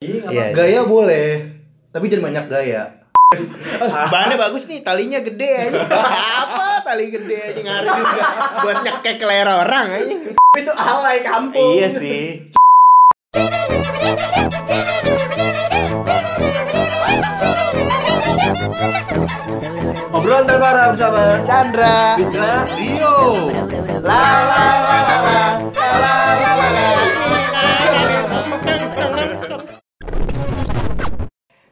Iya, Gaya boleh, tapi jangan banyak gaya. Bahannya bagus nih, talinya gede aja. Apa tali gede aja ngaruh juga buat nyekek leher orang aja. Itu alay kampung. Iya sih. Obrolan terbaru bersama Chandra, Fitra. Rio, la la la la la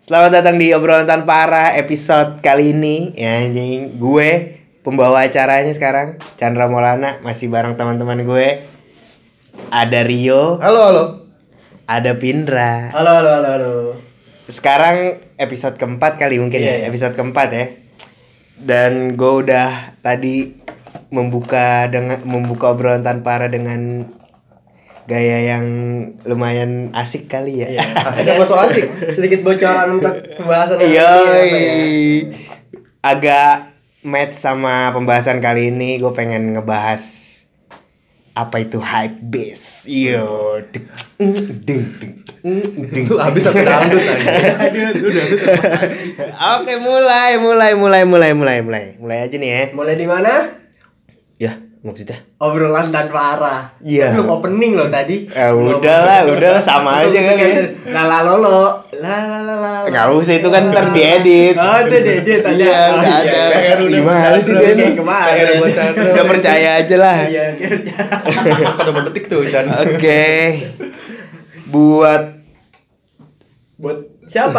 Selamat datang di obrolan tanpa arah episode kali ini ya anjing gue pembawa acaranya sekarang Chandra Maulana masih bareng teman-teman gue ada Rio halo halo. ada Pindra Halo halo halo halo. sekarang episode keempat kali mungkin Iya, ya iya. episode keempat ya dan gue udah tadi membuka dengan membuka obrolan tanpa arah dengan gaya yang lumayan asik kali ya Iya. Ada masuk asik. Sedikit bocoran untuk pembahasan Iya, ini apa ya? agak match sama pembahasan kali ini. Gue pengen ngebahas apa itu hype base. Yo, deng, deng, deng, deng. Itu habis aku dangdut. Oke, mulai, mulai, mulai, mulai, mulai, mulai, mulai aja nih ya. Mulai di mana? Ya, maksudnya. Obrolan tanpa arah. Iya. Belum opening loh tadi. Ya Belum udah lah, opening. udah lah, sama aja kan ya. La la lolo. La la la la. Nggak usah, itu kan ntar diedit. Oh, itu diedit aja. Iya, Oh, nggak iya. ada. Udah Gimana udah sih udah dia nih? Udah percaya aja lah. Iya, kerja. Pada berdetik tuh Chan. Oke. Buat Buat siapa?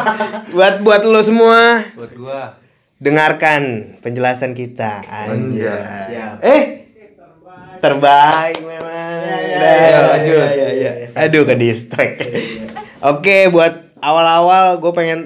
buat buat lo semua Buat gua. Dengarkan penjelasan kita. Anjay. Siap. Eh, terbaik memang. Ya, ya, Udah, ya, lanjut. ya, ya, ya. Aduh ke distract. Oke, buat awal-awal gue pengen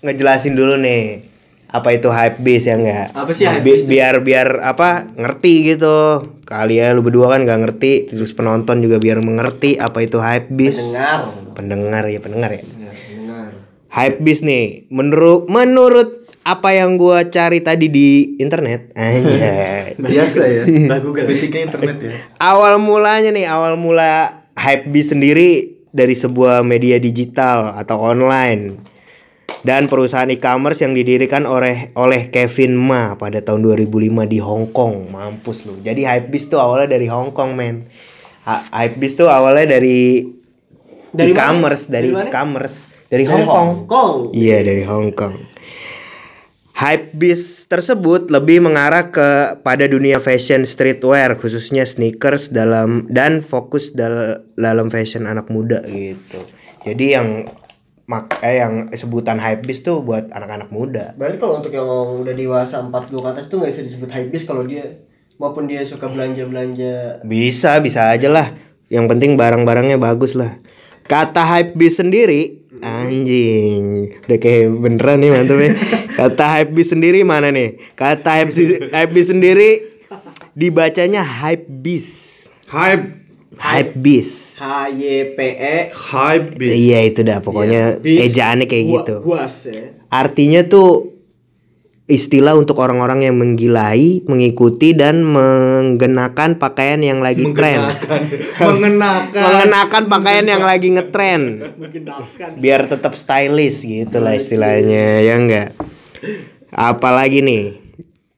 ngejelasin dulu nih apa itu hype beast ya enggak? Apa sih hype beast? biar biar apa ngerti gitu. Kalian lu berdua kan nggak ngerti, terus penonton juga biar mengerti apa itu hype beast. Dengar. Pendengar ya pendengar ya. Dengar. Hype beast nih, menurut menurut apa yang gua cari tadi di internet, anjay. Biasa ya. Nah, Google. Basicnya internet ya. awal mulanya nih, awal mula hype sendiri dari sebuah media digital atau online dan perusahaan e-commerce yang didirikan oleh oleh Kevin Ma pada tahun 2005 di Hong Kong. Mampus lu. Jadi hype beast tuh awalnya dari Hong Kong, men. Ha- Hype beast tuh awalnya dari Dari e-commerce, dari Dari e-commerce, dari Dari Hong Kong. Hong Kong. Iya dari Hong Kong. Hype beast tersebut lebih mengarah ke pada dunia fashion streetwear khususnya sneakers dalam dan fokus dal- dalam fashion anak muda gitu. Jadi yang mak eh, yang sebutan hype beast tuh buat anak-anak muda. Berarti kalau untuk yang udah dewasa 40 ke atas tuh nggak bisa disebut hypebeast kalau dia maupun dia suka belanja-belanja Bisa bisa aja lah. Yang penting barang-barangnya bagus lah. Kata hype beast sendiri anjing udah kayak beneran nih mantap ya. Kata hype beast sendiri mana nih? Kata hype, hype beast sendiri dibacanya hype beast. Hype. Hype beast. H Y P E Hype beast. Iya itu dah pokoknya Beast. ejaannya kayak Gua- gitu. Ya. Artinya tuh istilah untuk orang-orang yang menggilai, mengikuti dan menggenakan pakaian yang lagi tren. Mengenakan. mengenakan pakaian yang lagi ngetren. Biar tetap stylish gitu lah istilahnya ya enggak? Apalagi nih?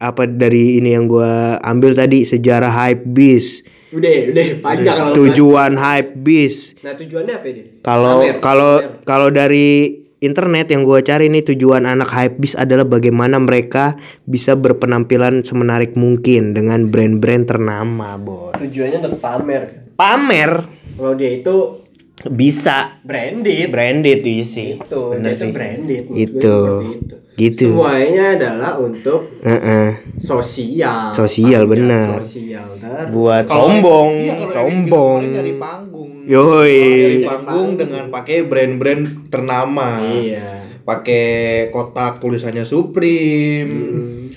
Apa dari ini yang gua ambil tadi sejarah hype beast. Udah, udah panjang kalau tujuan hype beast. Nah, tujuannya apa ini? kalau kalau kalau dari internet yang gua cari nih tujuan anak hype beast adalah bagaimana mereka bisa berpenampilan semenarik mungkin dengan brand-brand ternama bor tujuannya untuk pamer. pamer Kalau dia itu bisa branded. branded iya sih itu, bener dia sih branded. Gue itu itu. gitu Semuanya adalah untuk Heeh. sosial. Sosial, Panjang benar. Sosial. Nah, buat sombong iya, sombong Yoi. Nyari panggung dengan pakai brand-brand ternama. Iya. Pakai kotak tulisannya Supreme.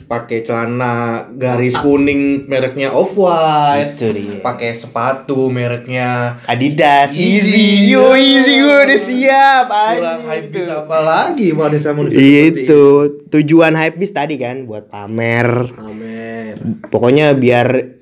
Pakai celana garis kuning mereknya Off White. Pakai sepatu mereknya Adidas Easy. yo easy gue udah siap kurang hype apa lagi manusia manusia itu tujuan hype tadi kan buat pamer Pamer. pokoknya biar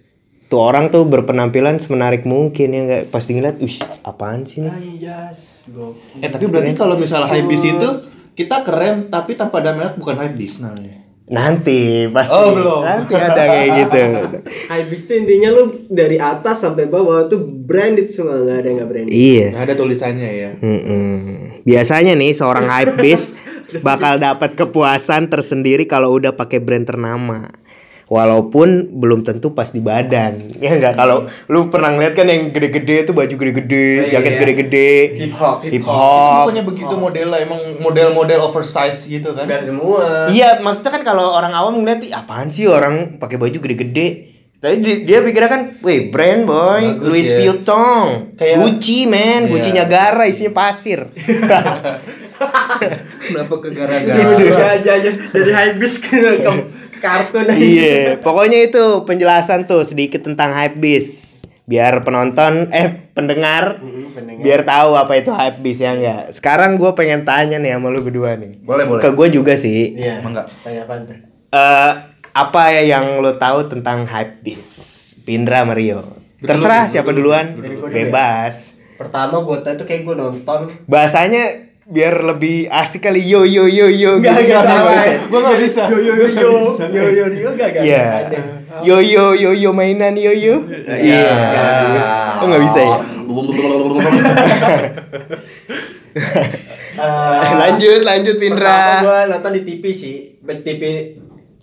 tuh orang tuh berpenampilan semenarik mungkin ya nggak pasti ngeliat, wih apaan sih nih Anjas. Gokil. Eh tapi berarti kalau misalnya hypebeast itu kita keren tapi tanpa ada merek bukan hypebeast namanya. Nanti pasti. Oh, belum. Nanti ada kayak gitu. Hypebeast itu intinya lu dari atas sampai bawah tuh branded semua nggak ada yang nggak branded. iya. Nah, ada tulisannya ya. Mm-mm. Biasanya nih seorang hypebeast bakal dapat kepuasan tersendiri kalau udah pakai brand ternama. Walaupun belum tentu pas di badan. Ya enggak kalau lu pernah ngeliat kan yang gede-gede itu baju gede-gede, Iya, jaket iya. gede-gede, Hip hop, hip Itu hop. bukannya begitu modelnya emang model-model oversize gitu kan? Nggak semua. Iya, maksudnya kan kalau orang awam ngeliat "Ih, apaan sih orang pakai baju gede-gede. Tapi di- dia pikirnya kan, wih brand boy, Bagus Louis ya. Vuitton, Kayak- Gucci men, Iya. Gucci Niagara isinya pasir. Kenapa ke Gitu. gara-gara? aja aja dari ke, ke kartun aja. Iya, pokoknya itu penjelasan tuh sedikit tentang hypebeast. Biar penonton eh pendengar Hmm, pendengar. biar tahu apa itu hypebeast ya enggak. Sekarang gue pengen tanya nih sama lu berdua nih. Boleh, boleh. Ke gue juga sih. Iya. Emang nggak? Tanya apa tuh? Eh apa ya yang lo tahu tentang hypebeast? Pindra Mario. Terserah siapa dulu, duluan. dulu, dulu. Bebas. Pertama buat itu kayak gue nonton Bahasanya biar lebih asik kali yo yo yo yo Enggak, gitu. enggak, Nggak enggak. bisa. Gua nggak bisa. yo yo yo yo yo yo yo enggak enggak Iya. ada. Yo yo yo yo mainan yo yo. Iya. Oh nggak bisa ya. Eh, lanjut lanjut Pindra. gue nonton di TV sih, TV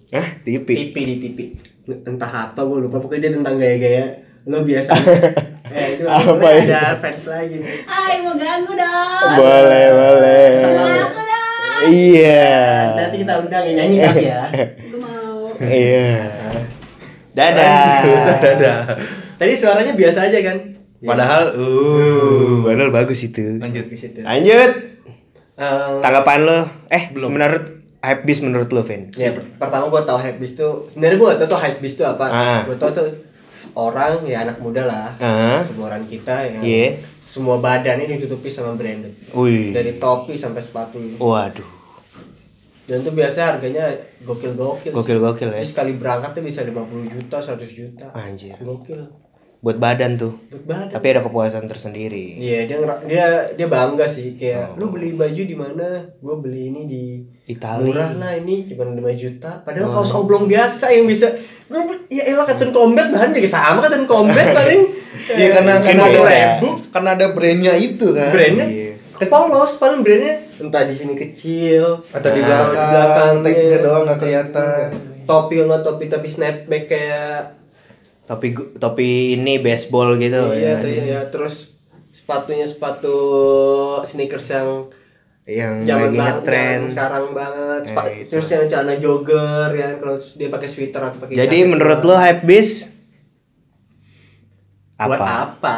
Hah, TV. TV di TV. Entah apa gue lupa pokoknya dia tentang gaya-gaya lo biasa. eh itu Apa ada itu? fans lagi. Hai, mau ganggu dong. Boleh, boleh. Sama aku dong. Iya. Nanti kita undang ya nyanyi tapi ya. Gue mau. Iya. Dadah. Dadah. Tadi suaranya biasa aja kan? Padahal uh Uh, padahal bagus itu. lanjut. di situ. Lanjut. Eh, Tanggapan lo? Eh, Belum. menurut hypebeast menurut lo, Vin? Ya, per- pertama gue tau hypebeast tuh sebenarnya gue tau tuh hypebeast tuh apa. Ah. Gue tau tuh orang ya anak muda lah, Ah. seumuran kita yang Iya. semua badannya ditutupi sama branded. Wih. Dari topi sampai sepatu. Waduh. Dan tuh biasa harganya gokil-gokil. Gokil-gokil ya. Sekali berangkat tuh bisa 50 juta, 100 juta. Anjir. Gokil. Buat badan tuh. Buat badan. Tapi ada kepuasan tersendiri. Iya, dia dia dia bangga sih kayak Oh. lu beli baju di mana? Gue beli ini di Itali. Murah lah ini cuma 5 juta. Padahal Oh. kaos oblong biasa yang bisa Gua be- ya elah cotton combat bahan juga sama cotton combat paling. Iya karena Mungkin karena ada karena ada brandnya itu kan. brandnya Iya. polos paling brandnya entah di sini kecil Atau di Nah, belakang, tagnya doang nggak kelihatan. topi nggak topi tapi snapback kayak Topi topi ini baseball gitu iya ya. nggak tuh sih? ya terus sepatunya sepatu sneakers yang Yang zaman lagi banget ngetren. sekarang banget Ya, itu. terus yang celana jogger ya kalau dia pakai sweater atau pakai Jadi jaket menurut lo hypebeast buat apa? apa?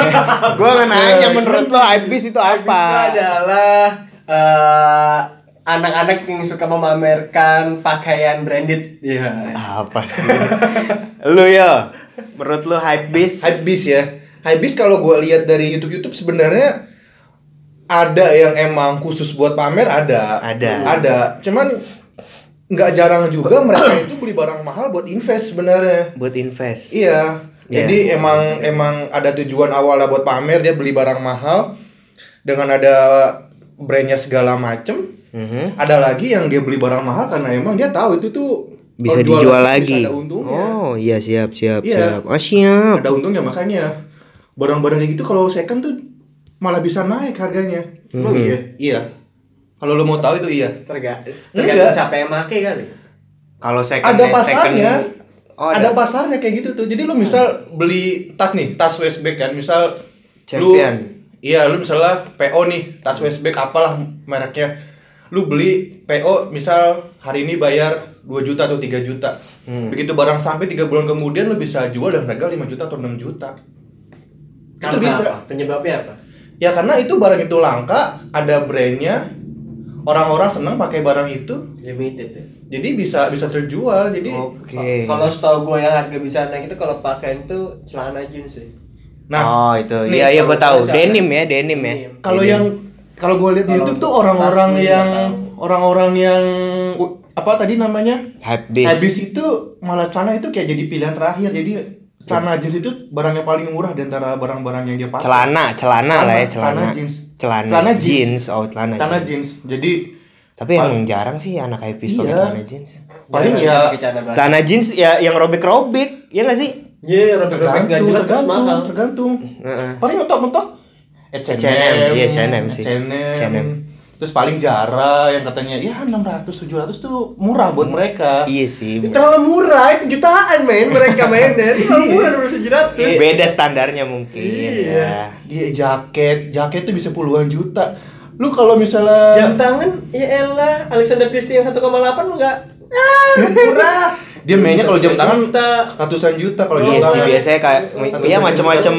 Gua nggak nanya menurut lo itu Habis itu apa? adalah eh, anak-anak yang suka memamerkan pakaian branded. Iya. Apa sih? lu yo, menurut lu hypebeast? Hypebeast ya. Hypebeast kalau gue lihat dari YouTube YouTube sebenarnya ada yang emang khusus buat pamer ada. Ada. Ada. Cuman nggak jarang juga mereka itu beli barang mahal buat invest sebenarnya. buat invest. Iya. Iya. Jadi emang emang ada tujuan awalnya buat pamer dia beli barang mahal dengan ada brandnya segala macem. Mhm. Ada lagi yang dia beli barang mahal karena emang dia tahu itu tuh Bisa dijual lagi. Bisa ada untungnya. Oh iya siap siap Iya. siap. Oh siap. Ada untungnya makanya barang-barang gitu kalau second tuh malah bisa naik harganya. Emang Mhm. iya. Iya. Kalau lo mau tahu itu iya. Terga-. Tergantung siapa yang make kali. Kalau second Ada second pasarnya. Oh, ada. ada. pasarnya kayak gitu tuh. Jadi lo misal beli tas nih, tas waistbag kan, misal Champion. Lu, iya, lu misalnya PO nih, tas waistbag apalah mereknya. Lu beli PO misal hari ini bayar 2 juta atau 3 juta. Hmm. Begitu barang sampai 3 bulan kemudian lu bisa jual dengan harga 5 juta atau 6 juta. Itu Karena bisa. apa? Penyebabnya apa? Ya karena itu barang itu langka, ada brandnya, orang-orang senang pakai barang itu, Limited ya. jadi bisa bisa terjual. Jadi Oke. Kalau setahu gue yang harga bisa naik itu kalau pakaian tuh celana jeans sih. nah oh itu. nih, Iya iya gua kalau tahu. cara- Denim ya, denim ya. Kalau yang kalau gue lihat di YouTube tuh orang-orang gue yang orang-orang yang apa tadi namanya hypebeast. habis itu malah celana itu kayak jadi pilihan terakhir jadi celana jeans itu barang yang paling murah di antara barang-barang yang dia pakai. Celana, celana lah ya, celana. celana jeans. Celana, Celana jeans. jeans. Oh, celana, Celana jeans. jeans. Jadi Tapi yang jarang sih anak pakai Iya. celana jeans. paling ya pakai celana. Celana jeans ya yang robek-robek, ya nggak sih? Iya, robek-robek gak tergantung, jelas terus mahal. tergantung, tergantung. Heeh. Paling mentok-mentok H&M, iya, H&M sih. H&M. Terus paling Zara yang katanya ya 600 700 tuh murah buat mereka. Iya sih. Terlalu murah, itu jutaan men mereka mainnya. Terlalu murah dulu sejuta Beda standarnya mungkin. Iya. ya. Dia jaket, jaket tuh bisa puluhan juta. Lu kalau misalnya Jam tangan, ya elah, Alexander Christie yang 1,8 lu enggak ah, murah. dia mainnya kalau jam tangan Juta. ratusan juta kalau Iya jam sih biasanya kayak ya macam-macam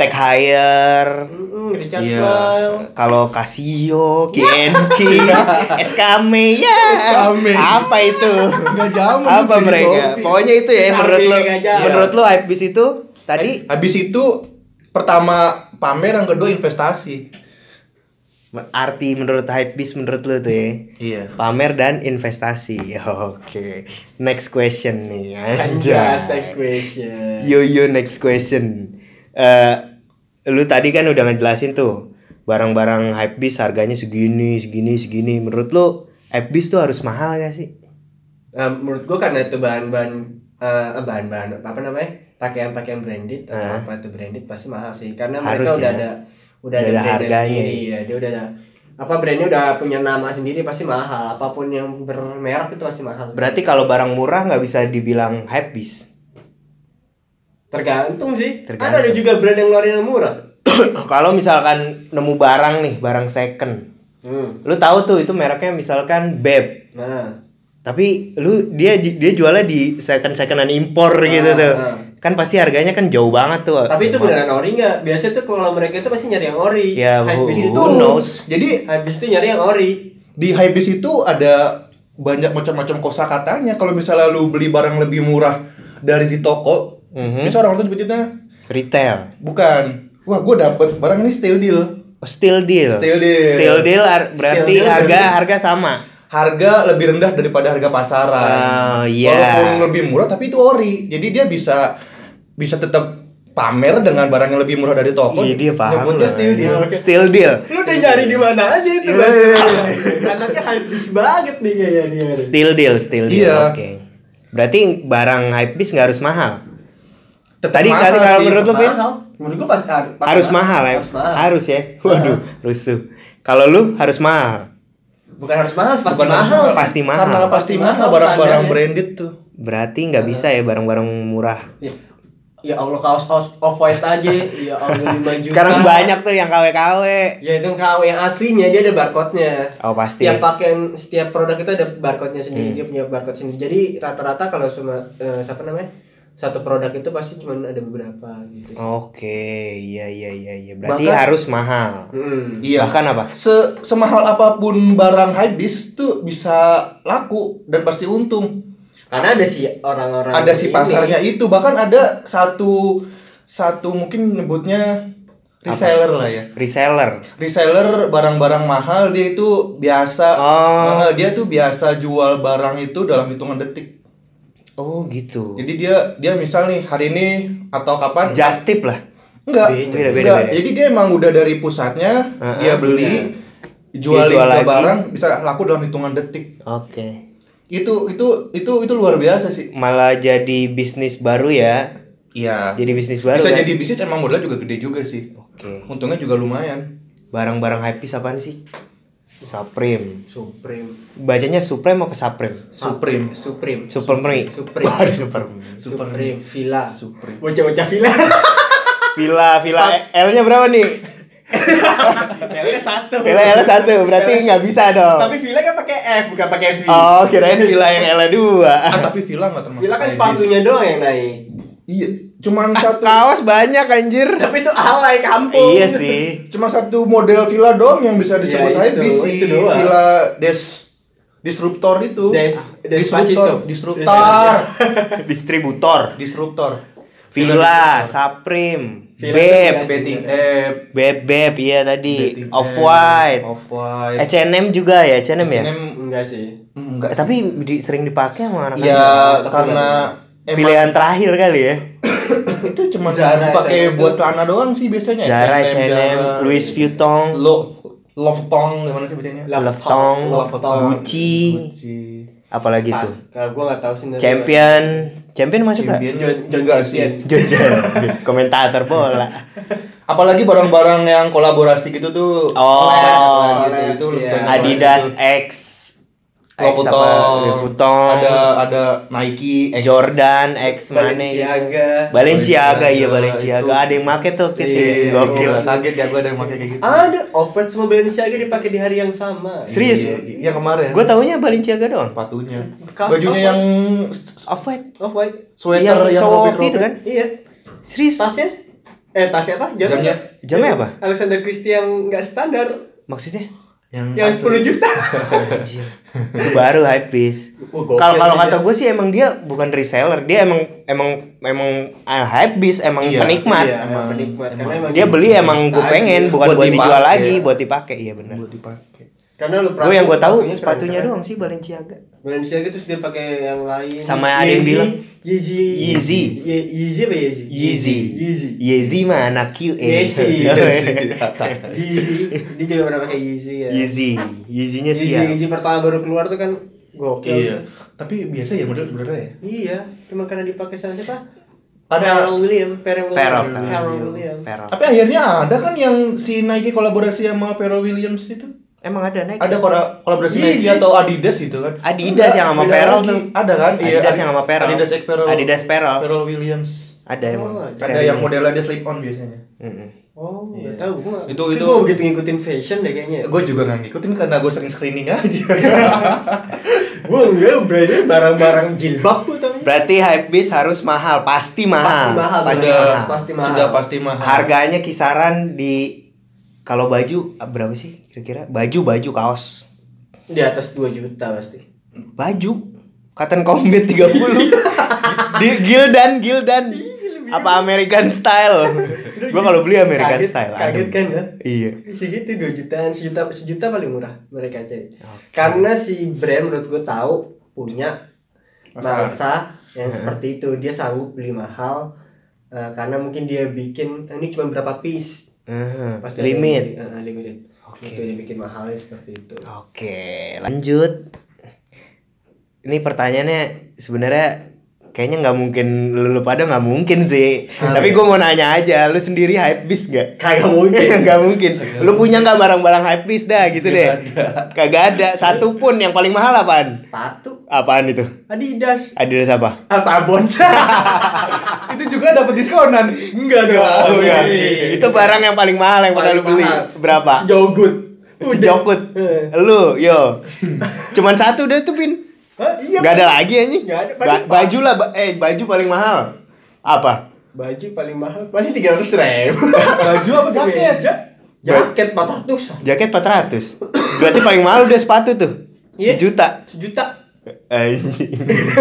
tech hire. Richard Iya. Mille. Kalau Casio, KNK, SKM ya. SKM. Apa itu? Nggak zaman Apa jadi mereka? Pokoknya itu ya menurut lo. Menurut lo hypebeast itu tadi Habis itu pertama pamer yang kedua investasi. arti menurut hypebeast menurut lo tuh ya. Iya. Pamer dan investasi. Oke. Next question nih. Anjay. next question. Yo yo next question. Eh lu tadi kan udah ngejelasin tuh barang-barang hypebeast harganya segini, segini, segini. Menurut lu hypebeast tuh harus mahal gak sih? Nah, menurut gua karena itu bahan-bahan eh, bahan-bahan apa namanya pakaian-pakaian branded atau Ah. apa itu branded pasti mahal sih karena Harus mereka udah ya. ada udah Udah ada, ada harganya sendiri ya dia udah ada apa brandnya udah punya nama sendiri pasti mahal apa pun yang bermerek itu pasti mahal Berarti kalau barang murah nggak bisa dibilang hypebeast. Tergantung sih Tergantung. ada ada juga brand yang ngeluarin yang murah kalau misalkan nemu barang nih, barang second. hmm. Lu tahu tuh itu mereknya misalkan Beb. nah Tapi lu dia dia jualnya di second secondan impor gitu Ah, tuh. ah. Kan pasti harganya kan jauh banget tuh. tapi itu beneran ori nggak biasanya tuh kalau mereka itu pasti nyari yang ori Ya, who, Hypebeast itu who knows? Jadi habis itu nyari yang ori di Hypebeast itu ada banyak macam-macam kosakatanya. Kalau misalnya lu beli barang lebih murah dari di toko, Mhm. bisa orang tuh nyebutnya Retail. bukan. Wah, gue dapet barang ini steal deal. Oh, Still deal. Still deal. Still deal ar- berarti Still deal harga berarti- harga sama. Harga lebih rendah daripada harga pasaran. Oh, iya. Walaupun lebih murah tapi itu ori. Jadi dia bisa bisa tetap pamer dengan barang yang lebih murah dari toko. Iya dia paham. Nyebutnya lah. steal deal. Still deal. lu udah nyari di mana aja itu Iya. Bang. anaknya hypebeast banget nih kayaknya dia Still deal, still deal. Iya. Oke. Berarti barang hypebeast nggak harus mahal. Tetap Tadi mahal tadi kalau sih. menurut lu Vin? menurut gua pasti har- pasti Harus mahal ya. harus mahal Harus ya. Waduh, rusuh. Kalau lu harus mahal. bukan harus mahal pasti Bukan harus mahal Pasti mahal. Karena pasti Pasti mahal barang-barang branded tuh. Berarti nggak bisa ya barang-barang murah. ya, ya Allah kaos kaos off white aja ya Allah 5 juta Sekarang banyak tuh yang KW-KW. ya itu KW yang aslinya dia ada barcode-nya Oh pasti. setiap pakaian setiap produk itu ada barcode-nya sendiri Hmm. dia punya barcode sendiri jadi rata-rata kalau semua eh, siapa namanya satu produk itu pasti cuma ada beberapa gitu Oke, iya iya iya iya. Berarti Bahkan- harus mahal. Hmm. Iya. Bahkan apa? Se semahal apa pun barang hypebeast tuh bisa laku dan pasti untung. karena ada si orang-orang Ada si ini. pasarnya itu bahkan ada satu satu mungkin nyebutnya reseller lah ya. Reseller. Reseller barang-barang mahal dia itu biasa Oh. eh, dia tuh biasa jual barang itu dalam hitungan detik. Oh gitu. Jadi dia dia misal nih hari ini atau kapan Just tip lah. Enggak, Beda, beda, enggak. beda. Jadi dia emang udah dari pusatnya, Heeh, dia beli, jual, Dia jual ke lagi. barang bisa laku dalam hitungan detik. Oke. Itu itu itu itu luar biasa sih. Malah jadi bisnis baru ya. Iya. Jadi bisnis baru Bisa kan? jadi bisnis emang modalnya juga gede juga sih. Oke. Untungnya juga lumayan. Barang-barang hypebeast apaan sih? Supreme. Supreme Bacanya Supreme apa Supreme? Supreme. Supreme Supreme. Supreme Waduh, Supreme. Supreme Villa Supreme. bocah-bocah Villa Villa, Villa L-nya berapa nih? L-nya satu Villa L satu, berarti nggak bisa dong. tapi Villa kan pakai F bukan pakai V Oh, kirain Villa yang L dua. Ah, tapi Villa nggak termasuk. Villa kan sepatunya doang yang naik Iya, cuman satu Kaos banyak anjir. tapi itu alay kampung Iya sih. cuma satu model Villa doang yang bisa disebut Ya, itu, si. Villa Des Disruptor itu. Des Disruptor, Despacito. disruptor, Distributor. disruptor. Villa, Supreme, Villa Beb, Betting app, Beb Beb iya tadi. Off White. Off-White. H&M juga ya, H&M ya? H&M enggak sih enggak tapi di- sering dipakai sama anak-anak. ya karena Pilihan terakhir kali ya. itu cuma dipakai H&M. buat celana doang sih biasanya. Zara, H&M. Louis Vuitton, Lo Love Tong gimana sih bacanya? Love Tong, Love Tong. Gucci, Gucci. apalagi tuh. Kalau gua nggak tahu sih. dari- Champion, champion masuk gak? Champion John- John juga Champion. sih. Champion, komentator bola. Apalagi barang-barang yang kolaborasi gitu tuh. Oh, gitu, itu iya. Adidas X, Louis Vuitton, Ada ada Nike, X. Jordan X mana gitu. Balenciaga. Balenciaga iya Balenciaga, ada yang make tuh gitu. Iya, Gokil. gua Kaget ya gua ada yang pakai kayak gitu. Ada offset sama Balenciaga dipakai di hari yang sama. Serius? Iya, iya kemarin. Gue taunya Balenciaga doang. sepatunya. Bajunya yang Off white. Off white. sweater Yang yang cowok robek-robek. itu kan? Iya. Serius? Tasnya? Eh tasnya apa? Jamnya? Jamnya apa? Alexander Christie yang nggak standar. Maksudnya? Yang, Yang 10 juta. Anjir. Itu baru hype gokil Kalau kalau kata gue sih emang dia bukan reseller, dia emang emang emang ah, hype beast, emang Iya, penikmat. Iya, emang Emang- penikmat. Karena emang- emang Dia beli emang gue pengen, bukan Buat buat, dijual lagi, buat dipakai. Iya benar. buat dipakai. Karena lu Gue yang gue tahu sepatunya doang sih Balenciaga. Balenciaga terus dia pakai yang lain. Sama ada yang bilang- Yeezy. Yeezy. Ye- Yeezy apa Yeezy? Yeezy. Yeezy. Yeezy mah anak QA. Yeezy. Iya. Yeezy. Dia juga pernah pakai Yeezy ya. Yeezy. Yeezy-nya Yeezy, siap. Yeezy pertama baru keluar tuh kan gokil. Iya. Tapi biasa ya model sebenarnya ya. Iya, cuma karena dipakai sama siapa? Ada- Pharrell Williams, Pharrell Williams. Pharrell Williams. Perop. Tapi akhirnya ada kan yang si Nike kolaborasi sama Pharrell Williams itu. Emang ada naik? Ada kora- kolaborasi Yeezy. Nike atau Adidas gitu kan? Adidas yang sama Perel lagi. tuh. Ada kan? Iya, Adidas Adi- yang sama Perel. Adidas X Pharrell. Adidas Perel. Pharrell Williams. Ada Oh, emang. ada. Ada yang modelnya dia slip on biasanya. Mm-mm. Oh, Iya. nggak tahu gua. Itu- itu- gua begitu ngikutin fashion deh kayaknya. Gue juga nggak ngikutin karena gue sering screening aja. Gua enggak brandnya barang-barang jilbab gua tahu. Berarti hype beast harus mahal, pasti mahal. Pasti mahal, Pasti mahal. Pasti mahal. Sudah pasti mahal. Harganya kisaran di kalau baju berapa sih kira-kira? Baju baju kaos. Di atas 2 juta pasti. Baju Cotton Combat 30. di Gildan Gildan. Apa American style? gua kalau beli American Kaget- style. Kaget aduh. kan ya? Iya. Segitu 2 jutaan, sejuta sejuta paling murah mereka aja. Karena si brand menurut gue tahu punya mangsa yang seperti itu. Dia sanggup beli mahal eh, karena mungkin dia bikin ini cuma berapa piece. Ah, Pasti ada yang limit. beli, eh, limited. Oke. Itu dia bikin mahalnya seperti itu. Oke, lanjut. Ini pertanyaannya sebenarnya kayaknya nggak mungkin lu, lu pada nggak mungkin sih. Apa Tapi ya? gue mau nanya aja, lu sendiri hype beast gak? Kagak mungkin. Nggak mungkin. Lu punya nggak barang-barang hype beast dah gitu deh? Kagak ada. Satu pun yang paling mahal apaan? Sepatu Apaan itu? Adidas. Adidas apa? Altabon. itu juga dapat diskonan. Enggak dong. Oh, enggak. Itu barang yang paling mahal yang pernah lu beli. Berapa? Jogut. Sejokut. Eh. Lu, yo. Cuman satu deh tuh pin. Hah? Iya. Gak ada lagi anjing. Ada. Ba- baju lah, ba- eh baju paling mahal. Apa? Baju paling mahal paling tiga ratus ribu. Baju apa jaket? Jaket empat ratus. Jaket 400. Berarti paling mahal udah sepatu tuh. Iya. Sejuta. Sejuta. Anjing.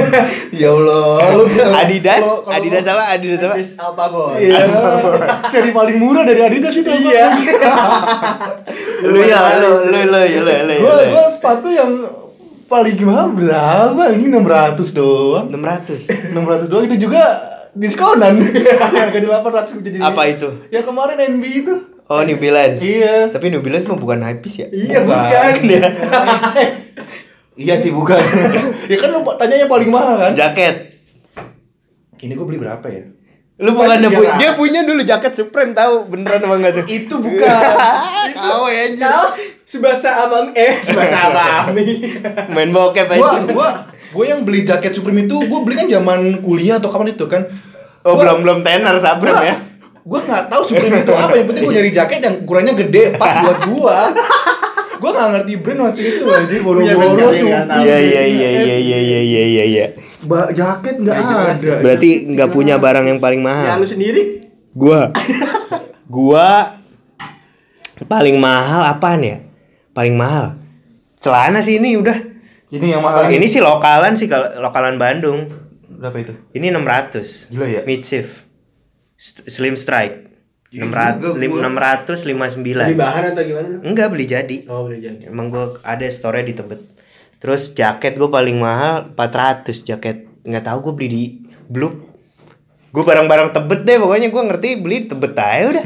Ya Allah. Adidas, kalau- kalau- Adidas apa? Adidas apa? Habis Altabon. Iya. Jadi paling murah dari Adidas itu. Iya. Lu ya, lu lu lu lu lu. lu, Gua gua sepatu yang paling mahal berapa? Ini 600 doang. 600. 600 doang itu juga diskonan. yang ke 800 jadi. Apa itu? Ya kemarin NB itu. Oh, New Balance. Iya. Tapi New Balance mah bukan hype ya? Iya Bukan. bukan. ya. Iya sih bukan. ya kan lu tanyanya paling mahal kan? Jaket. Ini gua beli berapa ya? Lu bukan tiga dia punya dulu jaket Supreme tahu beneran apa enggak tuh? Itu bukan. Tahu ya. Kaos Subasa Amami eh Subasa Amami. Main bokep gua aja. gua gua yang beli jaket Supreme itu gua beli kan zaman kuliah atau kapan itu kan. Oh, Gua- belum belum tenar Supreme gua, ya. Gua nggak tahu Supreme itu apa, yang penting gua nyari jaket yang ukurannya gede pas buat gua. Gua nggak ngerti brand waktu itu anjir boro-boro Iya. Iya iya iya iya iya iya iya iya iya. Ba- jaket nggak jelas. ada. Berarti nggak punya barang yang paling Yang mahal. lu sendiri Gua. Gua paling mahal apaan ya? Paling mahal. Celana sih ini udah. Ini yang mahal. Ini sih lokalan sih kalau lokalan Bandung. berapa itu? Ini 600. Gila ya? Mid shift. St- Gila 600 juga gua. beli 659. bahan atau gimana? Enggak beli jadi. Oh beli jadi. Emang gue ada store di Tebet. Terus jaket gue paling mahal 400 jaket. Nggak tahu gue beli di Blue Gue barang-barang tebet deh pokoknya gue ngerti beli tebet aja udah.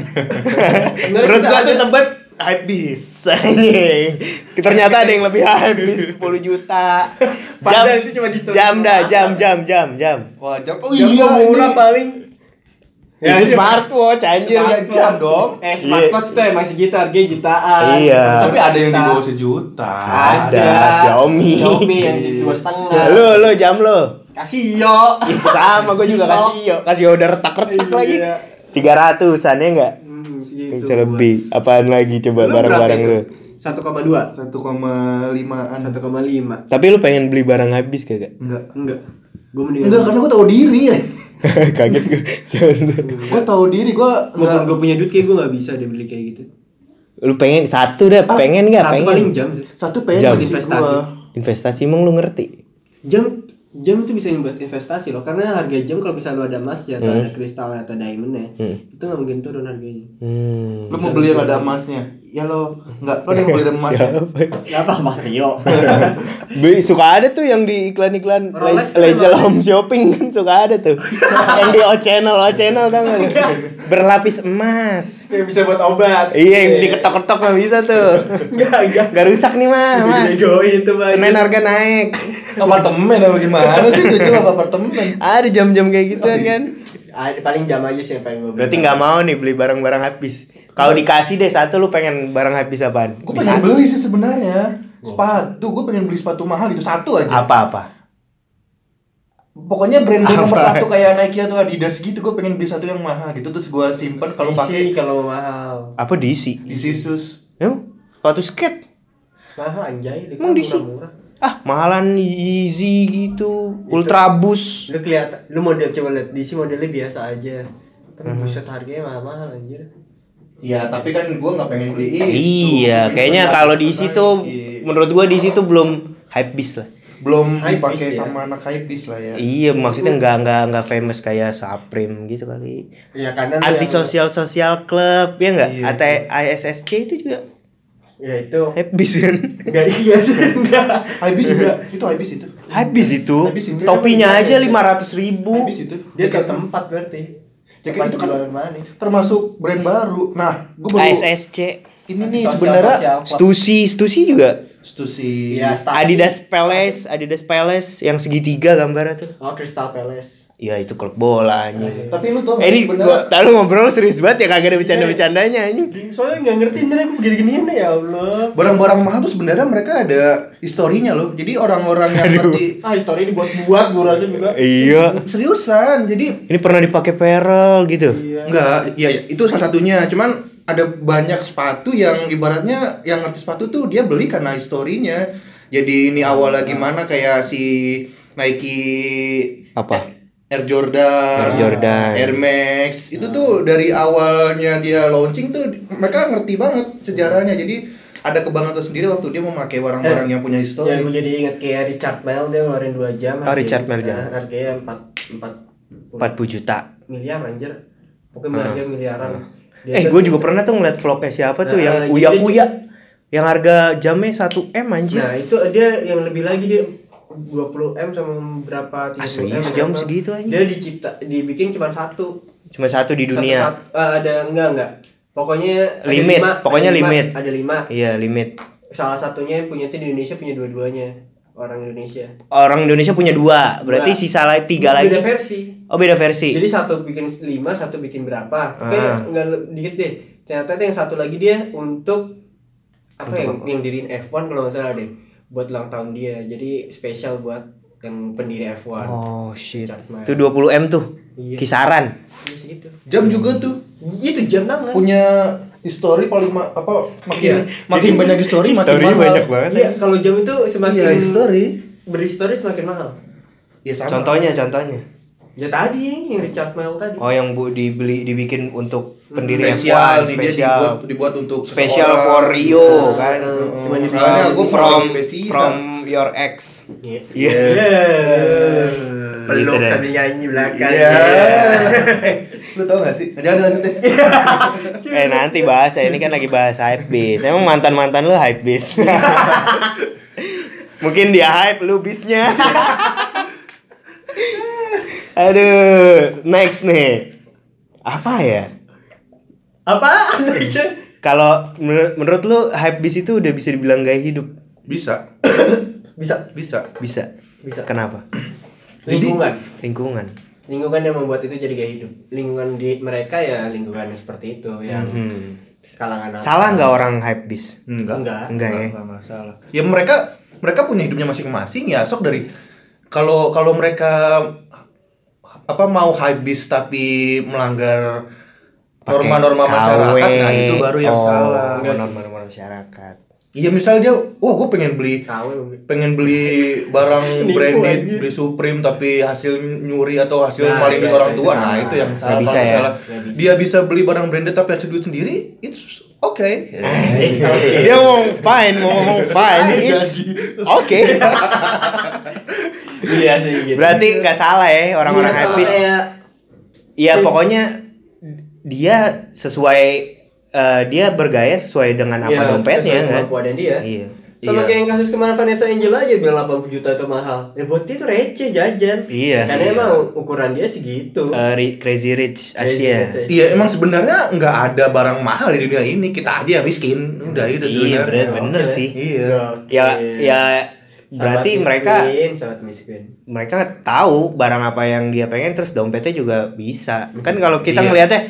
Menurut gue tuh tebet hype bis. Anjing. Ternyata ada yang lebih hype bis 10 juta. Jam, Padahal itu cuma di story jam dah, jam, jam, jam, jam. Wah, jam. Oh Jam iya, murah ini. Paling. itu ini- smartwatch anjir. Iya, jam dong. Eh, smartwatch tuh emang segitu harganya jutaan. Iya. Tapi ada yang di bawah sejuta. Ada, Xiaomi. Xiaomi yang di dua setengah. Lo, lo jam lo. Kasih yo. Sama gue juga Isok. kasih yo, kasih yo udah retak-retak lagi. Iya. Tiga ratusan ya enggak? Hmm, segitu. Bisa lebih. Apaan lagi coba barang-barang lu? Satu koma dua. Satu koma limaan. Satu koma lima. Tapi lu pengen beli barang habis kagak? Enggak. Enggak. Gue mendingan. Enggak, karena gue tahu diri ya. Kaget gue. Gue tahu diri, gue Maupun enggak. gue punya duit kayak gue gak bisa deh beli kayak gitu. lu pengen satu dah, Ah, pengen nggak? Pengen. paling jam sih. Satu pengen Jam. Investasi. Investasi emang lu ngerti? Jam jam itu bisa buat investasi loh karena harga jam kalau misalnya lu ada emas ya atau Hmm. ada kristal atau diamondnya Hmm. itu nggak mungkin turun harganya Hmm. Lo mau beli yang ada emasnya? Ya lo, enggak. Lo yang beli yang emasnya? Siapa? Kenapa Mas Rio? Suka ada tuh yang di iklan-iklan Rolex Le- Legend emang- Home Shopping kan suka ada tuh. yang di O Channel, O Channel tau gak lu? Berlapis emas. Kayak bisa buat obat. Iya, yang diketok-ketok nggak bisa tuh. Enggak, enggak. Gak rusak nih mah, mas. Itu. Senin harga naik. Apartemen apa gimana sih? Itu cuma apartemen. Ada jam-jam kayak gituan kan. Ah, paling jam aja sih yang pengen gue beli. Berarti nggak mau nih beli barang-barang habis. Kalau dikasih deh satu lu pengen barang habis apaan? Gue Bisa. pengen beli sih sebenarnya. Sepatu, gue pengen beli sepatu mahal itu satu aja. Apa-apa? Pokoknya brand-brand nomor Apa? satu kayak Nike atau Adidas gitu, gue pengen beli satu yang mahal gitu terus gue simpen kalau pakai kalau mahal. Apa diisi? di Sisus. Emang sepatu skate? Mahal anjay, di Emang diisi? murah-murah. Ah, mahalan Yeezy gitu, Ultra Boost. Lu kelihatan, lu model coba lihat di sini modelnya biasa aja. Tapi buset harganya mahal-mahal anjir. Iya, tapi kan gue nggak pengen beli itu. Iya, kayaknya kalau di situ menurut gua di situ belum hype bis lah. belum dipakai ya. sama anak hypebeast lah ya. Iya, maksudnya nggak nggak nggak famous kayak Supreme gitu kali. Ya karena Anti sosial sosial club ya nggak? Iya. Atau ISSC itu juga Ya itu. hype bis kan? Enggak iya sih, enggak. Hypebeast juga, itu hypebeast itu. Habis itu, Habis itu. topinya aja lima ratus ribu. Hypebeast itu. Dia ke tempat berarti. Jaket Tempat itu kan- termasuk brand baru. Nah, gue baru ASSC, ini nih sebenarnya. Stussy, Stussy juga. Stussy. Iya, stasi. Adidas Palace, Adidas Palace yang segitiga gambarnya tuh. Oh, Crystal Palace. Ya itu klub bola anjing. Tapi lu tau Eh, ini gua tahu ngobrol serius banget ya kagak ada bercanda-bercandanya anjing. Soalnya nggak ngerti ntar aku begini-ginian ya Allah. barang-barang mahal tuh sebenarnya mereka ada historinya loh. Jadi orang-orang yang ngerti Ah, histori dibuat-buat gue rasa juga. Iya. seriusan. Jadi Ini pernah dipakai Perel gitu. Iya. enggak, iya, iya, itu salah satunya. Cuman ada banyak sepatu yang ibaratnya yang ngerti sepatu tuh dia beli karena historinya. Jadi ini awalnya gimana kayak si Nike Apa? Air Jordan, Air Jordan. Air Max itu tuh dari awalnya dia launching tuh mereka ngerti banget sejarahnya. Jadi ada kebanggaan tersendiri waktu dia memakai barang-barang yang punya histori. Ya, gue jadi inget kayak Richard Mille dia ngeluarin 2 jam. Oh, Richard Nah, jam. Harganya 4 4 40 juta. miliar anjir. Pokoknya harganya miliaran. Dia Eh, gue juga pernah tuh ngeliat vlognya siapa tuh Nah, yang jadi Uya dia- Uya. Yang harga jamnya 1 M anjir. Nah, itu dia yang lebih lagi dia 20 M sama berapa 30 Ah, M serius? Jam segitu aja? Dia dicipta dibikin cuma satu. Cuma satu di dunia. Satu- satu- eh, ada enggak enggak. Pokoknya ada Limit, lima, pokoknya ada lima, limit. Ada lima. Iya, limit. Salah satunya yang punya itu di Indonesia punya dua-duanya orang Indonesia. Orang Indonesia punya dua, berarti Dua. sisa lagi tiga Beda lagi. versi. Oh, beda versi. Jadi satu bikin lima, satu bikin berapa? Oke, Ah. enggak le- dikit deh. Ternyata yang satu lagi dia untuk apa Untuk yang apa? yang diriin F1 kalau nggak salah deh. Buat ulang tahun dia. Jadi spesial buat yang pendiri F1. Oh shit. Itu 20 M tuh. Iya. Kisaran. Iya segitu. Jam juga tuh Itu jam tangan. punya histori paling ma- apa makin Iya. makin Jadi- banyak histori makin Historinya mahal. banyak banget. Iya, kalau jam itu semakin Iya, histori. berhistori semakin mahal. Ya sama. Contohnya, contohnya. Ya tadi yang Richard Mille tadi. Oh, yang bu dibeli dibikin untuk pendiri spesial, F1 nih, dia spesial. dibuat, dibuat untuk Spesial for Rio Nah, kan. uh, cuma di- Soalnya From, from from spesial. from your ex. Iya. Iya. Peluk Gitu sambil nyanyi belakang. Iya. Eh, lu tau gak sih? Jangan lanjut deh. Eh nanti bahas ya, ini kan lagi bahas hype bis. Emang mantan-mantan lu hype bis. Mungkin dia hype lu bisnya. Aduh, next nih. Apa ya? Apa? Kalau menur- menurut lu hype beast itu udah bisa dibilang gaya hidup? Bisa, Bisa. bisa. Bisa. Bisa. Kenapa? Lingkungan. Lingkungan. Lingkungan yang membuat itu jadi gaya hidup. Lingkungan di mereka ya lingkungan seperti itu yang Hmm. kalangan. Salah nggak orang hype beast? Enggak. Enggak. Enggak ya. Enggak masalah. Ya mereka mereka punya hidupnya masing-masing ya. Sok dari kalau kalau mereka apa mau habis tapi melanggar norma-norma masyarakat, nah itu baru yang Oh, salah. Norma-norma masyarakat. Iya misal dia, wah gue pengen beli pengen beli barang branded, beli Supreme tapi hasil nyuri atau hasil Nah, maling iya, orang itu tua, salah. nah itu yang salah. Bisa ya? bisa. Dia bisa beli barang branded tapi hasil duit sendiri, it's okay. Dia ngomong fine, mau ngomong fine. It's oke. Iya sih gitu. Berarti nggak salah ya orang-orang Iya, hype kalau beast. kayak Iya pokoknya dia sesuai eh, dia bergaya sesuai dengan apa ya, dompetnya kan. dia. Iya. Sama Iya. kayak yang kasus kemarin Vanessa Angel aja bilang 80 juta itu mahal. Ya buat dia itu receh jajan. Iya. Karena Iya. emang ukuran dia segitu. Eh, Ri- Crazy Rich Crazy Asia. Iya emang sebenarnya nggak ada barang mahal di dunia ini kita aja yang miskin udah itu Iya, sebenarnya. bener, bener Oke. sih. Iya. Oke. Ya ya berarti mereka miskin, sahabat miskin. mereka tahu barang apa yang dia pengen terus dompetnya juga bisa. Kan kalau kita Iya. ngelihatnya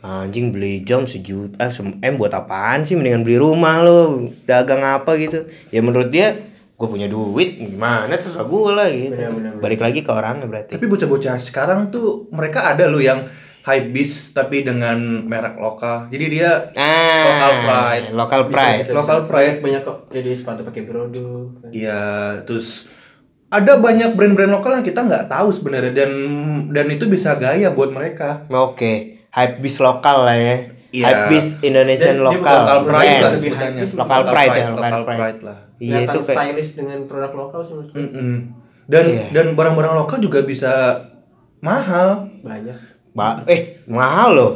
anjing beli jam sejuta ah, sem- em buat apaan sih mendingan beli rumah lo dagang apa gitu ya menurut dia gue punya duit gimana terus gue lah gitu Benar, benar, benar. balik lagi ke orangnya berarti Tapi bocah-bocah sekarang tuh mereka ada loh yang hype beast tapi dengan merek lokal. Jadi dia ah Local pride. local pride Bisa, bisa, Local bisa. pride. Banyak, kok jadi sepatu pakai brodo. Iya, terus ada banyak brand-brand lokal yang kita nggak tahu sebenarnya dan dan itu bisa gaya buat mereka. oke hype bis lokal lah ya Iya. hype bis Indonesian dia lokal Local pride brand. lah sebutannya. Local pride ya, pride. pride lah. iya itu kayak stylish dengan produk lokal sih gue. Mm-mm. Dan Iya. dan barang-barang lokal juga bisa mahal. Banyak. Ba- eh mahal loh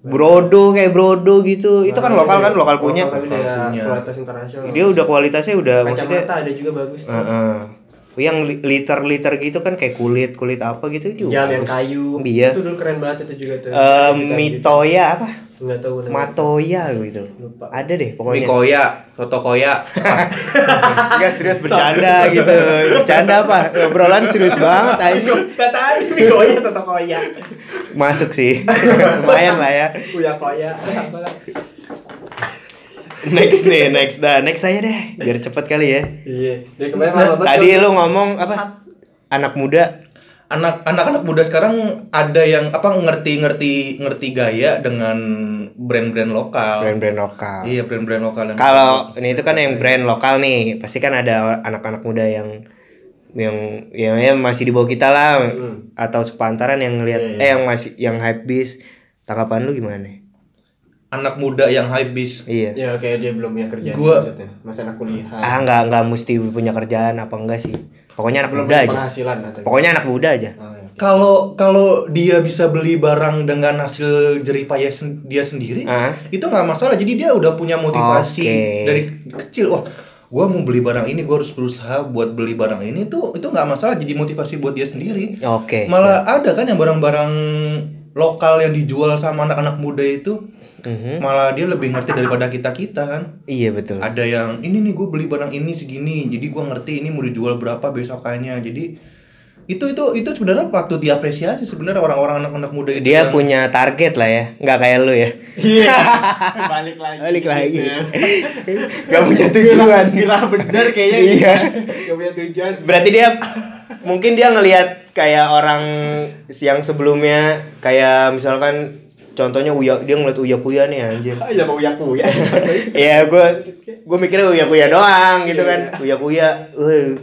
brodo kayak brodo gitu itu kan lokal kan lokal punya Lokal tapi dia punya. kualitas internasional. dia udah kualitasnya udah maksudnya kacamata ada juga bagus. tuh. Yang li- liter-liter gitu kan kayak kulit kulit apa gitu juga Jam yang bagus. kayu. Iya. Itu dulu keren banget itu juga tuh. Eh, Jutaan Mitoya apa? gitu. Nggak tahu namanya. Matoya gitu. Lupa. Ada deh pokoknya. koya, soto koya. Enggak serius bercanda gitu. Bercanda apa? Obrolan serius banget aja. Kata aja mie koya atau koya. Masuk sih. Lumayan lah ya. Uya koya. Next nih, next dah. Next saya deh. Biar cepet kali ya. Iya. Dari kemarin lama banget Tadi lu ngomong apa? Anak muda. Anak anak-anak muda sekarang ada yang apa ngerti-ngerti ngerti gaya dengan brand-brand lokal. Brand-brand lokal. Iya, brand-brand lokal Kalau ini itu kan yang brand lokal nih, pasti kan ada anak-anak muda yang yang yang, yang masih di bawah kita lah Hmm. atau sepantaran yang ngelihat Iya, iya. eh yang masih yang hype bis. Tanggapan lu gimana? Anak muda yang hype bis. Iya. Ya kayak dia belum punya kerjaan Gua- maksudnya. Masih anak kuliah. Ah nggak nggak mesti punya kerjaan apa enggak sih. Pokoknya anak belum muda aja. penghasilan atau Pokoknya anak muda aja. Oh, ya. Kalau kalau dia bisa beli barang dengan hasil jerih payah sen- dia sendiri, Ah. itu nggak masalah. Jadi dia udah punya motivasi Oke. dari kecil. Wah, gua mau beli barang ini, gua harus berusaha buat beli barang ini tuh itu nggak masalah. Jadi motivasi buat dia sendiri. Oke. Malah ada kan yang barang-barang lokal yang dijual sama anak-anak muda itu. Mhm. malah dia lebih ngerti daripada kita kita kan. Iya betul. Ada yang ini nih gue beli barang ini segini, jadi gua ngerti ini mau dijual berapa besokannya. Jadi itu itu itu sebenarnya patut diapresiasi sebenarnya orang-orang anak-anak muda itu. Dia yang- punya target lah ya, nggak kayak lu ya. Iya. Balik lagi. Balik lagi. Gitu. Gak punya tujuan. Gila bener kayaknya. Iya. Gak punya tujuan. Berarti dia mungkin dia ngelihat kayak orang yang sebelumnya kayak misalkan contohnya Uya dia ngeliat Uya Kuya nih anjir. Ah, ya mau uyak uyak. Iya, gue gue mikirnya Uya Kuya doang gitu Iya. kan. Uya Kuya, eh,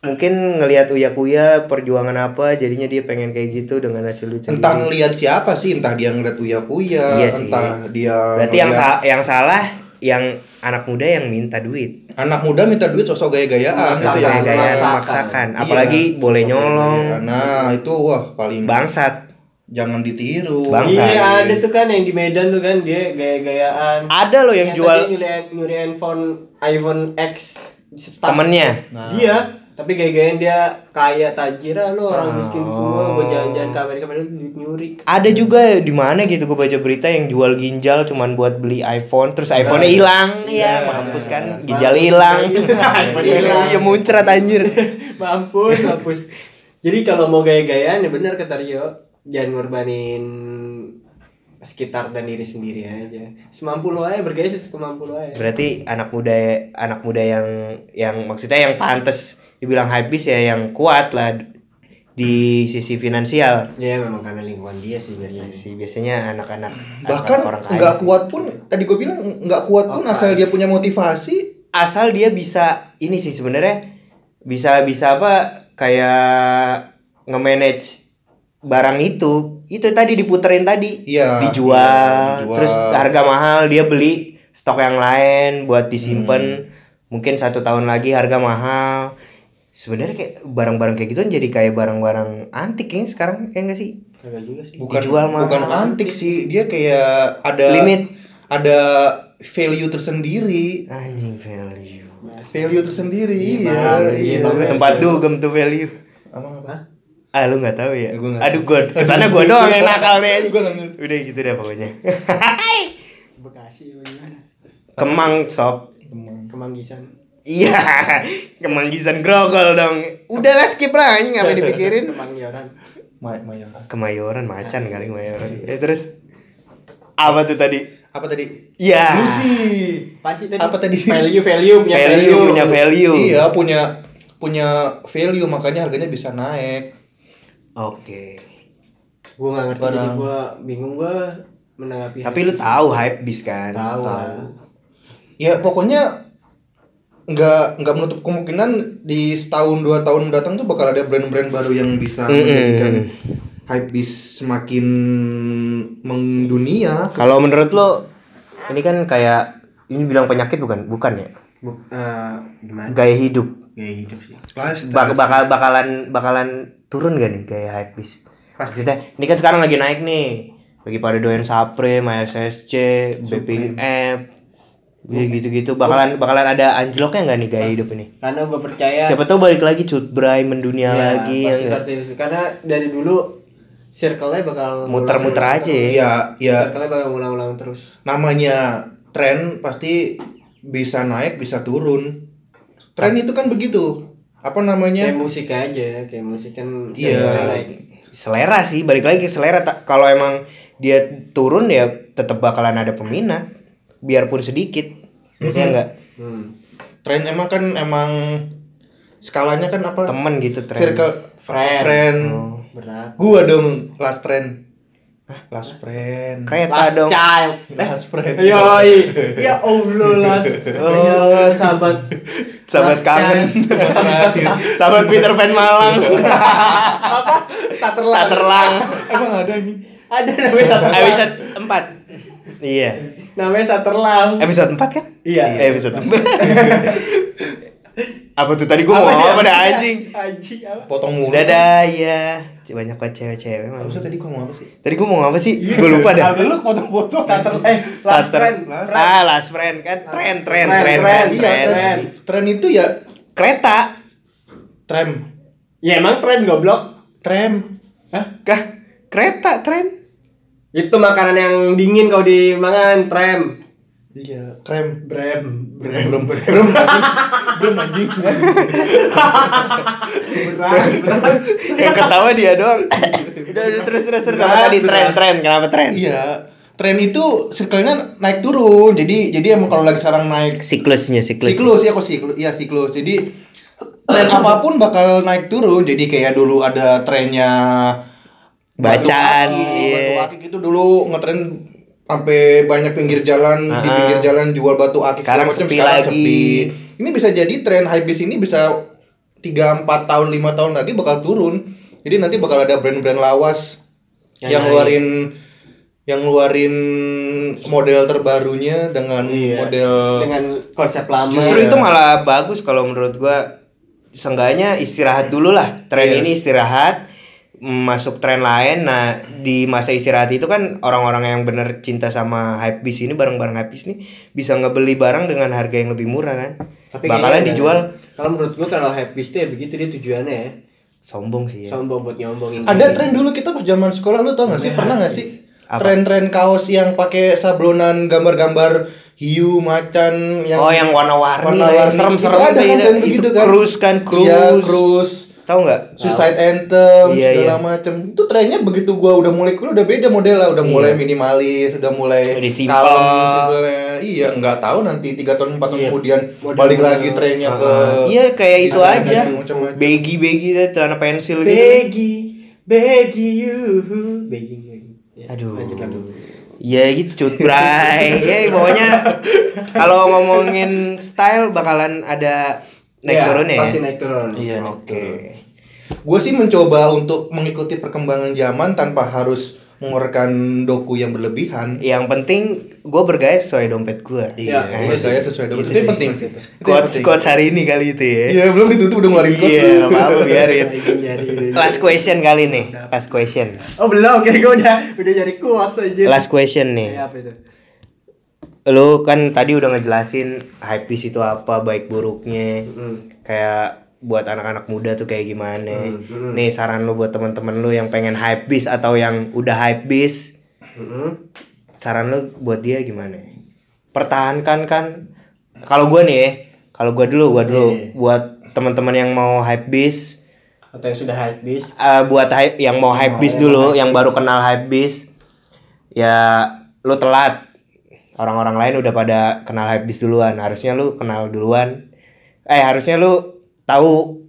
mungkin ngelihat Uya Kuya perjuangan apa jadinya dia pengen kayak gitu dengan hasil lucu. entah ngelihat siapa sih, entah dia ngeliat uya kuya, Iya sih. entah dia Berarti yang ngeliat- sa- yang salah yang anak muda yang minta duit. anak muda minta duit sosok gaya-gayaan, Memaksakan, Sesuai gitu ya. gaya memaksakan. Iya. apalagi boleh nyolong. Nah, itu wah paling Bangsat. jangan ditiru. Bang- Bangsa. Iya ada tuh kan yang di Medan tuh kan dia gaya-gayaan. Ada loh yang Ternyata jual nyuri, nyuri handphone iPhone X temennya. Nah, Dia Tapi gaya-gayan dia kaya tajir ah, lo orang miskin semua Oh. mau jalan-jalan ke Amerika padahal duit nyuri. Ada juga di mana gitu gue baca berita yang jual ginjal cuman buat beli iPhone terus iPhone-nya hilang ya mampus kan ginjal hilang hilang. ya muncrat anjir mampus, mampus. Jadi kalau mau gaya-gayaan ya benar kata Rio, jangan ngorbanin sekitar dan diri sendiri aja. Semampu lo aja bergaya semampu lo aja. berarti anak muda anak muda yang yang maksudnya yang pantas dibilang habis ya yang kuat lah di sisi finansial. Ya memang karena lingkungan dia sih biasanya. sih biasanya anak-anak bahkan orang kaya nggak sih. kuat pun tadi gue bilang nggak kuat pun Apa? asal dia punya motivasi. Asal dia bisa ini sih sebenarnya bisa bisa apa kayak nge-manage barang itu. Itu tadi diputerin tadi. Iya, dijual, iya, dijual. terus harga mahal dia beli stok yang lain buat disimpan. Mungkin satu tahun lagi harga mahal sebenarnya kayak barang-barang kayak gitu jadi kayak barang-barang antik ya sekarang ya enggak sih Kagak juga sih. bukan Dijual mahal. bukan antik sih dia kayak ada Limit. ada value tersendiri anjing value value tersendiri Iya, iya. Iya, iya Bang. tempat dugem tuh value apa apa ah lu nggak tahu ya Gua nggak aduh gua ke sana gua doang yang nakal nih Gua udah gitu deh pokoknya Bekasi bagaimana? Kemang sob Kemanggisan. Iya Kemanggisan grogol dong. Udah lah skip lah anjing Ngapain dipikirin? Kemanggisan. Ma- Mayoran. Kemayoran macan kali Kemayoran. Ya terus Apa tuh tadi? Apa tadi? Iya. Lucy. Apa tadi? Apa tadi? Value, value, punya Value value. punya value. Iya punya punya value makanya harganya bisa naik. Oke. Gue gak ngerti, Barang. jadi gue bingung gue menanggapi. Tapi lu tahu hype bis kan? Tahu. Ya pokoknya nggak nggak menutup kemungkinan di setahun dua tahun mendatang tuh bakal ada brand-brand baru yang bisa Mm-mm. menjadikan hype bis semakin mendunia Kalau menurut lo Ini kan kayak Ini bilang penyakit bukan? Bukan ya Bu- eh, gimana? Gaya hidup Gaya hidup sih. Bak bakal bakalan bakalan turun gak nih gaya hype bis? Maksudnya ini kan sekarang lagi naik nih. Lagi pada doyan Supreme, SSC, Beping App. Ya gitu-gitu bakalan bakalan ada anjloknya nggak nih gaya hidup ini? Karena gue percaya. Siapa tahu balik lagi cut bray mendunia Ya, lagi ya. Karena dari dulu circle-nya bakal Muter-muter aja terus. ya ya Circle-nya bakal ngulang-ulang terus. namanya tren pasti bisa naik bisa turun tren itu kan begitu apa namanya Kayak musik aja, kayak musik kan Iya. Selera sih, balik lagi ke selera. Kalau emang dia turun ya tetap bakalan ada peminat, biarpun sedikit. Ya enggak? Hmm. tren emang kan emang skalanya kan apa Temen gitu tren. circle Friend. friend Oh. Berat. gua dong last trend last friend Kereta Last dong. child. last friend Yoi. ya Allah last. Oh, sahabat. Sahabat kangen. Sahabat Peter Pan Malang. Apa? Saterlang. Taterlang. emang ada nih Ada namanya Saterlang. Episode 4. Iya. Namanya Saterlang. Episode 4 kan? Iya. Eh, Episode 4. apa tuh tadi gua mau dia? apa dah anjing? Anjing apa? potong mulu Dadah ya. Banyak banget cewek-cewek Apa emang. sih tadi gua mau apa sih Tadi gua mau apa sih? Gua lupa dah. lu potong-potong Sater eh last Sater- friend. Ah, last friend kan. Tren, tren, Tren, tren, tren. tren, iya tren. tren tren itu ya Kereta. tram Ya emang tren goblok. tram Hah? Kah? Kereta, tren. Itu makanan yang dingin kau dimakan tram. iya tram Brem. belum belum belum belum anjing Berat, berat. Yang ketawa dia doang. Udah, udah terus terus terus sama tadi tren, tren. Kenapa tren? iya tren itu circle-nya naik turun jadi jadi emang kalau lagi sekarang naik Siklusnya, siklus. siklus ya kok siklus iya siklus jadi tren apa pun bakal naik turun jadi kayak dulu ada trennya Bacan, akik, iya. Batu akik itu dulu ngetren sampai banyak pinggir jalan di Ah. pinggir jalan jual batu akik Sekarang macam. sepi lagi. ini bisa jadi tren hypebeast ini bisa 3 4 tahun 5 tahun lagi bakal turun jadi nanti bakal ada brand-brand lawas Yang yang ngeluarin yang ngeluarin model terbarunya dengan Iya. model Dengan konsep lama. Justru Iya. itu malah bagus kalau menurut gua. Seenggaknya istirahat dulu lah. Tren Iya. ini istirahat masuk tren lain. Nah, di masa istirahat itu kan orang-orang yang bener cinta sama hypebeast ini barang-barang hypebeast ini bisa ngebeli barang dengan harga yang lebih murah kan. Tapi Bakalan kayaknya dijual Kalau menurut gua kalau happy stay begitu dia tujuannya ya. Sombong sih ya. Sombong buat nyombongin. Ada tren dulu kita pas zaman sekolah lu tau gak sih? Iya. Pernah gak sih? Tren-tren kaos yang pakai sablonan gambar-gambar hiu, macan yang oh yang warna-warni, warna-warni. yang serem-serem Itu ada kayak kan gitu. itu begitu kan? cruise kan cruise. Iya, cruise. Tahu nggak? Suicide anthem Iya, segala iya. macem itu trennya begitu gua udah mulai kuliah udah beda model lah udah Iya. mulai minimalis udah mulai kalem, sebenarnya. iya nggak tahu nanti tiga tahun empat tahun Iya. kemudian Model- balik model- lagi trennya ke Iya kayak itu aja. baggy deh, celana pensil gitu. Beggy, beggy you, begging. Ya, Aduh. lanjut, lanjut. Ya gitu cut bray. ya pokoknya kalau ngomongin style bakalan ada naik Iya, turun ya. Pasti naik turun. Iya, Oke. gue sih mencoba untuk mengikuti perkembangan zaman tanpa harus mengeluarkan doku yang berlebihan Yang penting gue bergaya sesuai dompet gue. Iya, Nah, iya bergaya sesuai dengan Itu itu, yang sih. penting Quotes quotes hari ini kali itu ya. iya belum ditutup udah ngeluarin quotes Iya, nggak apa-apa biarin. Last question kali nih. Last question. Oh belum, kayak gue udah udah nyari quotes aja. Last question nih. Ya, apa itu? Lu kan tadi udah ngejelasin hypebeast itu apa, baik buruknya. Hmm. Kayak buat anak-anak muda tuh kayak gimana. Hmm, hmm. Nih saran lu buat temen-temen lu yang pengen hypebeast atau yang udah hypebeast, Hmm. saran lu buat dia gimana? Pertahankan kan. Kalau gua nih ya, kalau gua dulu, gua dulu Iya. buat teman-teman yang mau hypebeast Atau yang sudah hype eh buat hy- yang mau hypebeast dulu, yang baru kenal hypebeast, ya lu telat. Orang-orang lain udah pada kenal hypebeast duluan. Harusnya lu kenal duluan. Eh harusnya lu tahu.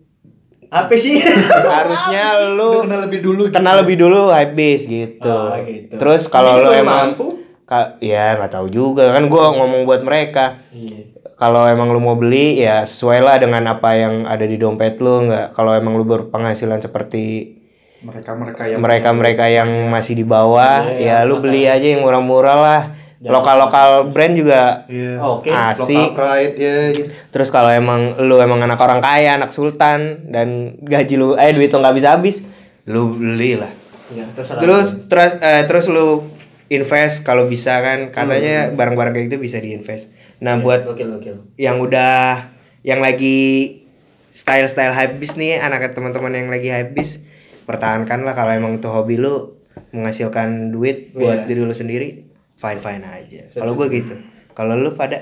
Apa sih? harusnya Lu lu kenal lebih dulu kenal lebih dulu hypebeast gitu. Oh, gitu. Terus kalau Jadi lu emang mampu? Ka- ya nggak tahu juga kan gua ngomong buat mereka. Iya. Kalau emang lu mau beli ya sesuai lah dengan apa yang ada di dompet lu nggak. Kalau emang lu berpenghasilan seperti mereka mereka yang mereka-mereka yang masih di bawah Iya, ya lu beli aja yang murah-murah lah lokal-lokal brand juga Iya. Oke. asik Local pride ya. terus kalau emang lu emang anak orang kaya anak sultan dan gaji lu eh duit lu nggak bisa habis lu beli lah Ya, terserah. terus terus eh, terus lu invest kalau bisa kan katanya barang-barang kayak gitu bisa diinvest nah buat Gokil, gokil. yang udah yang lagi style style hypebeast nih anak teman-teman yang lagi hypebeast pertahankan lah kalau emang itu hobi lu menghasilkan duit buat Iya. diri lu sendiri fine fine aja kalau gue gitu kalau lu pada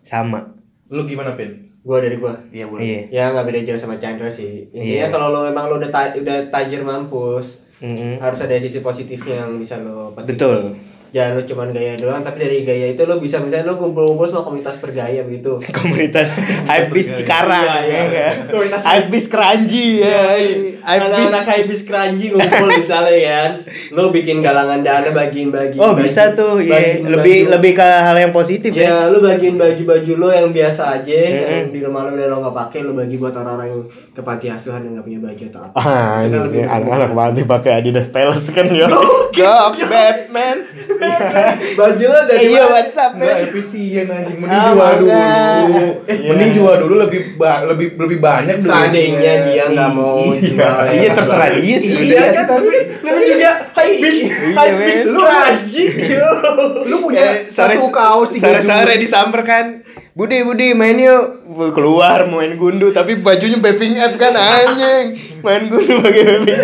sama Lu gimana, Pin? Gua dari gua. Iya, iya Ya nggak beda jauh sama Chandra sih. Iya. Intinya kalau lo emang lo udah ta- udah tajir mampus, Mm-mm. harus ada sisi positifnya yang bisa lo petik. betul Jangan lo cuman gaya doang, tapi dari gaya itu lo bisa misalnya lo kumpul-kumpul sama komunitas bergaya begitu. komunitas hypebeast Cikarang Iya, iya. ya kan? Komunitas- hypebeast Keranji ya Anak-anak habis keranji ngumpul misalnya kan, lo bikin galangan dana bagiin bagi. oh bisa tuh iya lebih lebih ke hal yang positif ya Ya, lu bagiin baju-baju lo yang biasa aja, yang Mm-mm. di rumah lo udah lo nggak pakai, lo bagi buat orang-orang yang ke panti asuhan yang nggak punya baju atau apa. Ah, Itu kan ini lebih anak-anak banget pakai Adidas Palace kan ya. Goks Batman. baju lo dari Iya? WhatsApp Enggak man. efisien anjing, mending Ah, jual dulu. makanya. Eh, Iya. mending jual dulu lebih ba- lebih lebih banyak duitnya. Seandainya dia nggak mau jual, ya. Iya terserah dia sih. Iya kan, tapi juga habis, Iya, habis lu yo. Lu punya satu kaos tiga sore-sore disamper kan. Budi, Budi main yuk. Keluar main gundu tapi bajunya Peping App kan anjing. Main gundu pakai Peping.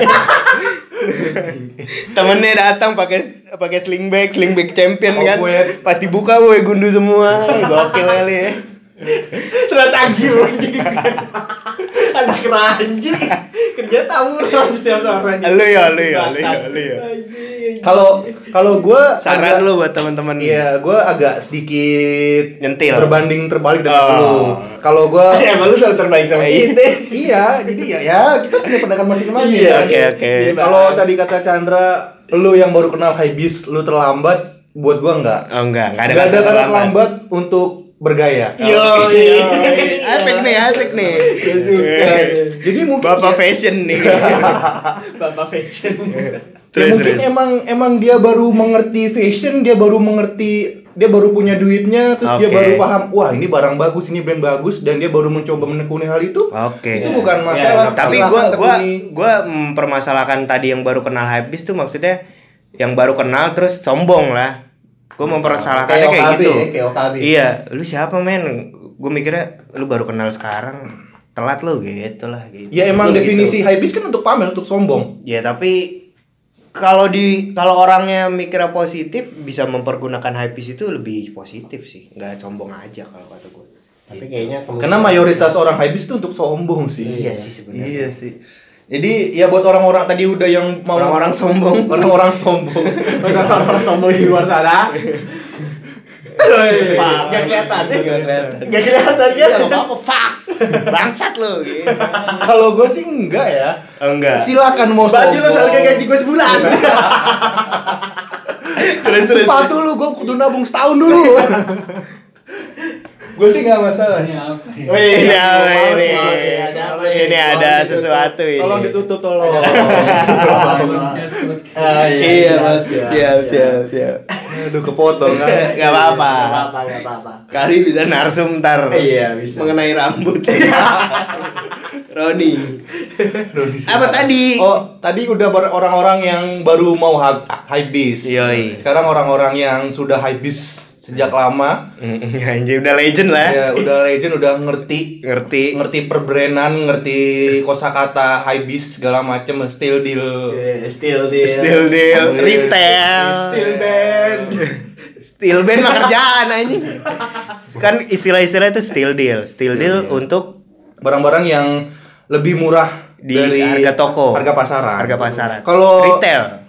Temennya datang pakai pakai sling bag, sling bag champion Oh, kan. gue- Pasti buka gue gundu semua. Gokil kali ya. Ternyata gil Anak keranji Kerja tawuran setiap sore Lu ya, lu ya, lu ya, lu ya. Kalau kalau gua Saran agak- lu buat teman-teman Iya, gua agak sedikit Nyentil. berbanding terbalik dengan Oh. lu. Kalau gua Emang lu selalu terbaik sama Iya. kita iya, jadi ya ya kita punya pandangan masing-masing. Iya, kan? Oke, oke. Iya, Kalau tadi kata Chandra, lu yang baru kenal Hypebeast, lu terlambat, buat gua enggak. Oh enggak, enggak ada Enggak ada kata terlambat. terlambat untuk bergaya. Yo, iya. asik nih, asik nih. Jadi mungkin Bapak ya, fashion nih. Bapak fashion ya Terus, mungkin terus. emang emang dia baru mengerti fashion, dia baru mengerti dia baru punya duitnya, terus dia Oke. baru paham, wah ini barang bagus, ini brand bagus, dan dia baru mencoba menekuni hal itu. Oke. Itu Ya. bukan Ya, masalah. Tapi Silahkan gua gua tekuni. gua mempermasalahkan tadi yang baru kenal habis tuh maksudnya yang baru kenal terus sombong lah. Gua mempermasalahkannya kayak OKB, gitu. Kayak Iya, lu siapa men? Gue mikirnya lu baru kenal sekarang. telat lo gitu lah gitu. Ya emang Gitu. definisi high kan untuk pamer, untuk sombong. Ya tapi kalau di kalau orangnya mikirnya positif bisa mempergunakan hypebeast itu lebih positif sih, nggak sombong aja kalau kata gue. Tapi kayaknya Karena mayoritas orang high itu untuk sombong sih. Iya sih sebenarnya. Iya sih. Jadi ya buat orang-orang tadi udah yang mau Orang-orang sombong. orang-orang sombong. orang-orang sombong di luar sana. Gak kelihatan. Nggak kelihatan. Gak kelihatan Ya kan? nggak apa-apa, fuck. Bangsat lo gitu. Kalau gue sih enggak ya. Oh, enggak. Silakan mau Baju lo soalnya gaji gue sebulan. Terus terus. Sepatu lu gue kudu nabung setahun dulu. gue sih nggak masalah. Ini apa ya? Wih, Iya, maaf, ini. maaf, ya, ada apa Ini ada sesuatu ini. Tolong ditutup tolong. Ah, Iya, Mas. Siap, Siap, siap, siap. Aduh kepotong kan. Gak apa-apa. Gak apa-apa. Kali bisa narsum ntar. Iya, bisa. Mengenai rambut. Roni. Apa tadi? Oh, tadi udah orang-orang yang baru mau high bis. Yoi. Sekarang orang-orang yang sudah high bis sejak lama, Anjir udah legend lah. ya udah legend, udah ngerti Ngerti. ngerti perbranding, ngerti kosakata high bis segala macem, still deal. Iya, Still deal. Still deal, Still retail. Still band. Still band mah kerjaan anjing. Kan istilah-istilah itu still deal. Still deal untuk Barang-barang yang lebih murah Di dari harga toko. harga pasaran. harga pasaran. Kalau retail.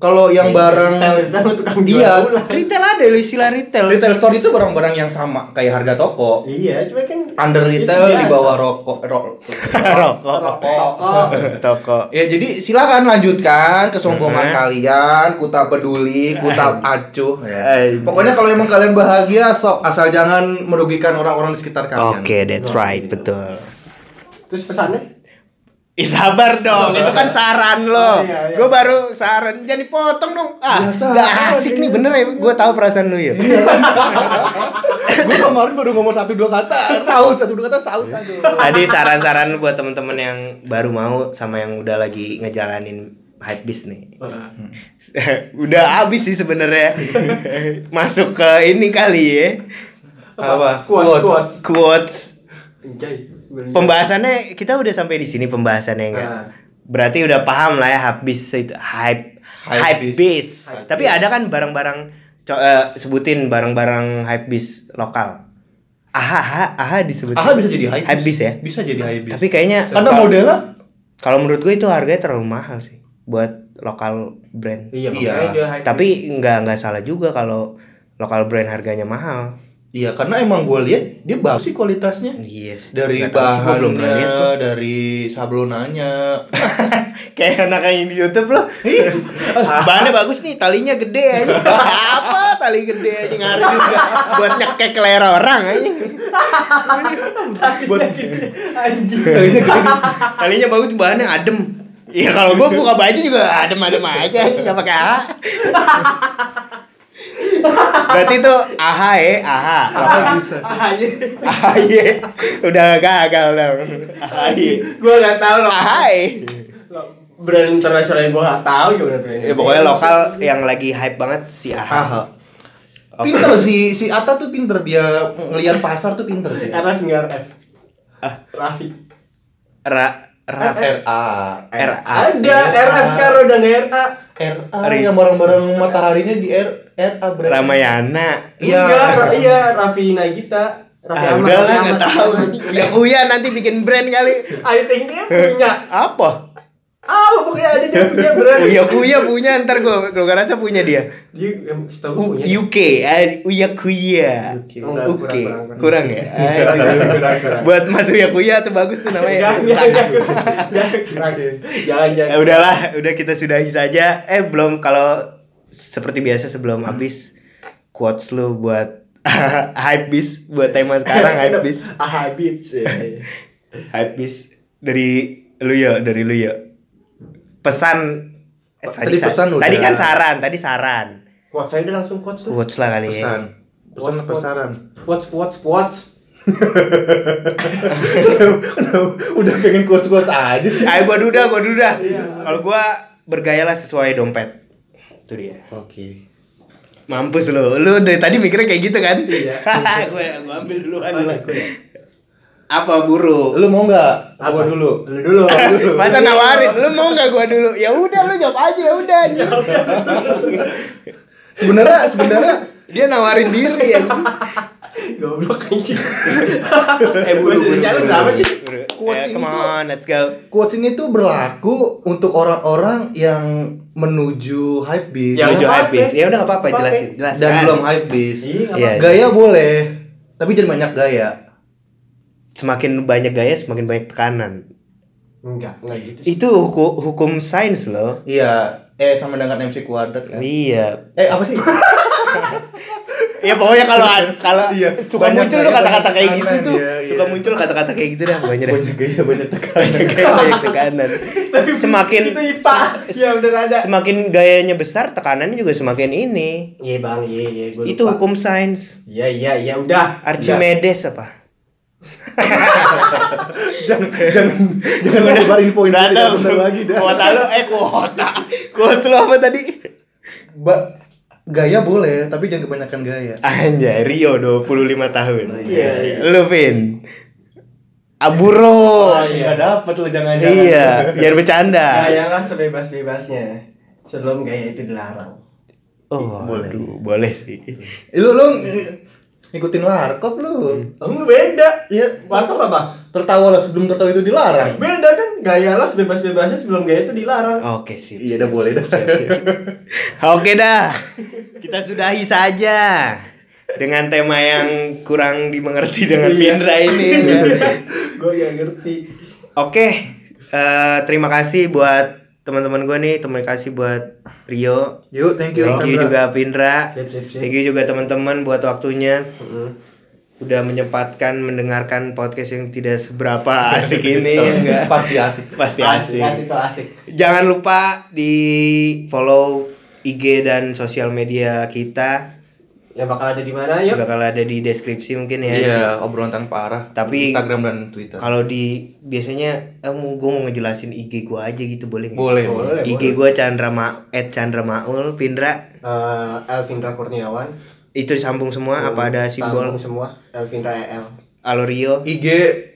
Kalau yang barang retail jual Iya. Retail ada loh istilah retail. retail store itu barang-barang yang sama kayak harga toko. Iya, cuma kan Under retail di bawah rokok ro- Rokok. Rokok. Toko. Ya jadi silakan lanjutkan kesombongan Mhm. kalian, kuta peduli, kuta acuh ya. Eh. Pokoknya kalau emang kalian bahagia sok asal jangan merugikan orang-orang di sekitar kalian. Oke, that's right, betul. Terus pesannya? Ih sabar dong, itu kan saran lo. Oh, iya, iya. Gue baru saran, jangan dipotong dong. Ah, Biasa. gak asik nih bener ya. Gue tahu perasaan lu ya. Gue kemarin baru ngomong satu dua kata, saut satu dua kata saut aduh. Tadi saran-saran buat temen-temen yang baru mau sama yang udah lagi ngejalanin hype bis nih. udah habis sih sebenarnya. Masuk ke ini kali ya. Apa? Quotes, quotes. Quotes. Pembahasannya kita udah sampai di sini pembahasannya enggak? Ah. Berarti udah paham lah ya habis itu hype Hype hype beast. bis. Hype Tapi beast. ada kan barang-barang co- eh, sebutin barang-barang hype bis lokal. Aha, aha, aha disebutin. Aha bisa jadi Hype bis ya. Bisa jadi high bis. Tapi kayaknya karena modelnya Kalau menurut gue itu harganya terlalu mahal sih buat lokal brand. Iya, Iya. hype Tapi nggak nggak salah juga kalau lokal brand harganya mahal. Iya, karena emang gue lihat dia bagus sih kualitasnya. Yes. Dari belum lihat bahannya, kok. dari sablonanya. Kayak anak yang di YouTube loh. Iya. Bahannya bagus nih, talinya gede aja. Apa tali gede aja ngaruh juga buat nyekek leher orang aja. Buat anjing. talinya gede. Talinya bagus, bahannya adem. Iya kalau gua buka baju juga adem-adem aja, nggak pakai. Berarti itu AHA ya, AHA. Aja. AHY. Udah gagal dong. AHY. Gua enggak tahu loh. AHY. Brand internasional yang gua enggak tahu gimana brandnya. Ya pokoknya lokal yang lagi hype banget si AHA. AHA. Pinter si si Ata tuh pinter dia ngelihat pasar tuh pinter dia. RF enggak RF. Ah. Raffi. Ra Ra RA. RA. Ada RF sekarang udah enggak RA. RA Aris. yang barang-barang mataharinya di R RA berarti. Ramayana. Iya. Ra- iya Raffi Nagita. Raffi Ah, Ahmad, udah lah nggak tahu. Ya Uya nanti bikin brand kali. I think dia punya. Apa? Ah, pokoknya ada dia punya brand. Uya Kuya punya ntar gua gua rasa punya dia. Dia setahu gua punya. UK, eh, Uya Kuya. Oh, UK. kurang, kurang, kurang. Kurang ya? Kurang, kurang, kurang, kurang. Buat Mas Uya Kuya tuh bagus tuh namanya. Jangan, jangan, jangan, jangan, Ya jangan. udahlah, udah kita sudahi saja. Eh belum kalau seperti biasa sebelum habis quotes lu buat hype bis buat tema sekarang hype bis. Ah, Habibs ya. Hype bis dari lu ya, dari lu ya. Pesan eh, Tadi sa- pesan udah. Tadi kan saran, tadi saran. Quotes saya udah langsung quotes tuh. Quotes lah kali pesan. ya. Pesan apa saran? Quotes, quotes, quotes. Udah pengen kuat-kuat aja sih. Ayo gua duda, gua duda. Iya. Kalau gua bergayalah sesuai dompet. Itu dia. Oke. Mampus lu. Lu dari tadi mikirnya kayak gitu kan? Iya. gua gua ambil duluan lah. Ya. Apa buru? Lu mau nggak? Gua dulu. Lu dulu. Masa nawarin, lu mau nggak gua dulu? Ya udah lu jawab aja ya udah anjing. Sebenarnya sebenarnya Dia nawarin diri ya. Goblok anjing. Eh buru buru. Buru, sih? buru. Quotes Eh, ini come tuh- on, let's go. quotes ini tuh berlaku untuk orang-orang yang menuju hype beast Ya, Menuju hype beast. Ya udah nggak apa-apa, jelasin, jelaskan. dan belum hype beast. Iya, Iya. Gaya boleh, tapi jangan banyak gaya. Semakin banyak gaya, semakin banyak tekanan. Enggak, enggak gitu. sih. Itu hukum, hukum sains loh. Iya, eh sama dengan MC kuadrat kan. Iya. Eh apa sih? Ya pokoknya kalau kalau Iya, suka banyak muncul tuh kata-kata kayak gitu tuh. iya, Suka iya. muncul kata-kata kayak gitu dah pokoknya banyak gaya, banyak tekanan. Banyak gaya, banyak tekanan. semakin itu IPA. Ya udah ada. semakin gayanya besar, tekanannya juga semakin ini. Iya, Bang. Iya, iya, Itu hukum sains. Iya, iya, iya, udah. Archimedes apa? Jangan jangan jangan lebar info ini tidak benar lagi dah. Kuota lu eh kuota. Kuota lu apa tadi? Ba gaya boleh, tapi jangan kebanyakan gaya. Anjay, Rio 25 tahun. Iya, iya. Lu Vin. Aburo. Oh, iya. Nggak dapet lu jangan-jangan. Iya, jangan bercanda. Gayalah sebebas-bebasnya. Sebelum gaya itu dilarang. Oh, Boleh. aduh, boleh sih. Lu lu ngikutin warkop lu. Kamu beda. Iya, Warkop apa? tertawa lah sebelum tertawa itu dilarang. Beda kan? Gayalah sebebas-bebasnya sebelum gaya itu dilarang. Oke, sip. Iya, sip, dah boleh dah. sip, sip. Oke dah. Kita sudahi saja dengan tema yang kurang dimengerti dengan Iya. Pindra ini. ya. Gue gak ngerti. Oke, eh, terima kasih buat teman-teman gue nih, terima kasih buat Rio, Yuk, thank you. thank you Chandra. juga Pindra, Sip, sip, sip. thank you juga teman-teman buat waktunya. Mm. udah menyempatkan mendengarkan podcast yang tidak seberapa asik ini ya enggak Pasti asik. pasti Asik, asik. asik. Jangan lupa di follow IG dan sosial media kita. Yang bakal ada di mana yuk? Bakal ada di deskripsi mungkin ya. Iya, obrolan tanpa arah. Tapi- Instagram dan Twitter. Kalau di biasanya eh, mau gue mau ngejelasin IG gue aja gitu boleh boleh, Boleh. IG gue Chandra Ma Chandra Maul Pindra Eh, Elvindra Kurniawan. itu sambung semua apa ada simbol Sambung semua Elvindra EL. Alorio IG,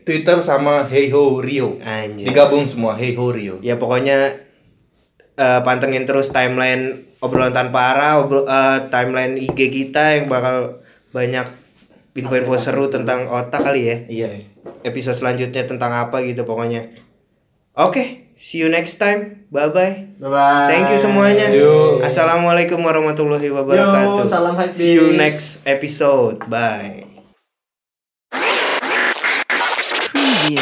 Twitter sama Hey Ho Rio. anjir Digabung semua Hey Ho Rio. ya pokoknya eh, pantengin terus timeline obrolan tanpa arah obro- eh, timeline IG kita yang bakal banyak info-info seru tentang otak kali ya. Iya. episode selanjutnya tentang apa gitu pokoknya. Oke see you next time. Bye bye Bye bye. thank you semuanya. Yuk. assalamualaikum warahmatullahi wabarakatuh. Yo, salam hype see you next episode. Bye. Preview.